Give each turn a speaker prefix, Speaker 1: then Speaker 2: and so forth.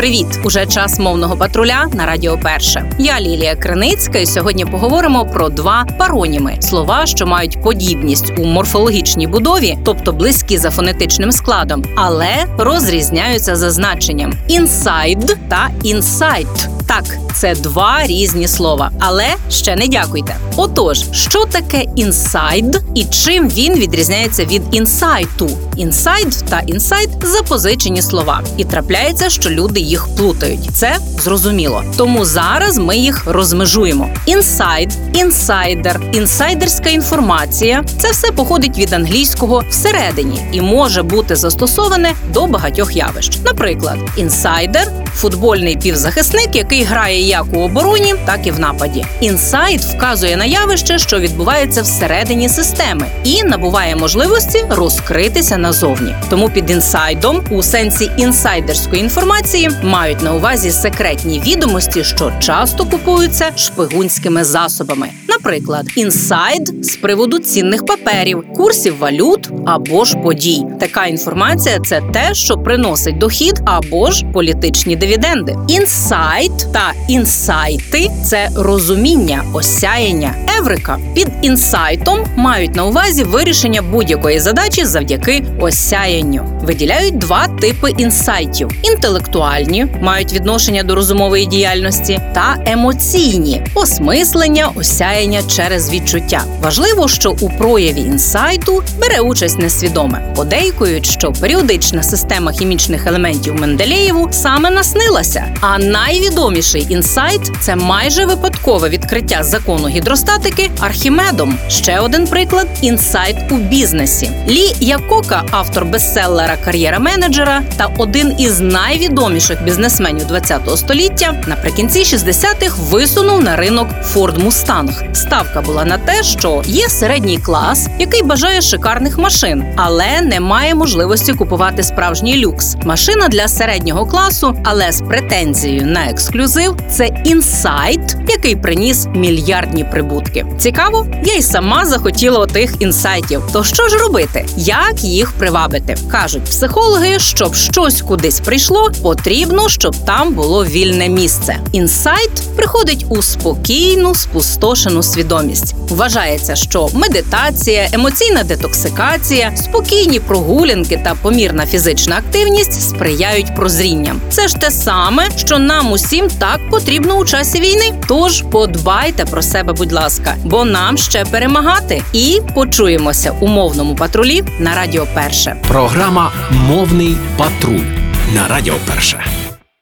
Speaker 1: Привіт! Уже час мовного патруля на Радіо Перше. Я Лілія Криницька, і сьогодні поговоримо про два пароніми слова, що мають подібність у морфологічній будові, тобто близькі за фонетичним складом, але розрізняються за значенням інсайд та інсайт. Так, це два різні слова, але ще не дякуйте. Отож, що таке інсайд і чим він відрізняється від інсайту? Інсайд та інсайт запозичені слова, і трапляється, що люди їх плутають. Це зрозуміло. Тому зараз ми їх розмежуємо. Інсайд, інсайдер, інсайдерська інформація це все походить від англійського всередині і може бути застосоване до багатьох явищ. Наприклад, інсайдер футбольний півзахисник, який грає як у обороні, так і в нападі. Інсайд вказує на явище, що відбувається всередині системи, і набуває можливості розкритися назовні. Тому під інсайдом, у сенсі інсайдерської інформації, мають на увазі секретні відомості, що часто купуються шпигунськими засобами. Наприклад, інсайд з приводу цінних паперів, курсів валют або ж подій. Така інформація це те, що приносить дохід або ж політичні дивіденди. Інсайт та інсайти це розуміння, осяяння, еврика. Під інсайтом мають на увазі вирішення будь-якої задачі завдяки осяянню. Виділяють два типи інсайтів: інтелектуальні мають відношення до розумової діяльності, та емоційні осмислення, осяяння через відчуття. Важливо, що у прояві інсайту бере участь несвідоме. Подейкують, що періодична система хімічних елементів Менделєєву саме наснилася. А найвідоміший інсайт це майже випадкове відкриття закону гідростатики Архімедом. Ще один приклад інсайт у бізнесі. Лі Якока, автор бестселера Кар'єра менеджера та один із найвідоміших бізнесменів ХХ століття, наприкінці 60-х висунув на ринок Ford Mustang. Ставка була на те, що є середній клас, який бажає шикарних машин, але не має можливості купувати справжній люкс. Машина для середнього класу, але з претензією на ексклюзив це інсайт, який приніс мільярдні прибутки. Цікаво, я й сама захотіла отих інсайтів. То що ж робити? Як їх привабити? Кажуть психологи, щоб щось кудись прийшло, потрібно, щоб там було вільне місце. Інсайт приходить у спокійну, спустошену свідомість. Вважається, що медитація, емоційна детоксикація, спокійні прогулянки та помірна фізична активність сприяють прозрінням. Це ж те саме, що нам усім так потрібно у часі війни. Тож подбайте про себе, будь ласка, бо нам ще перемагати. І почуємося у мовному патрулі на Радіо Перше.
Speaker 2: Програма Мовний патруль на Радіо Перше.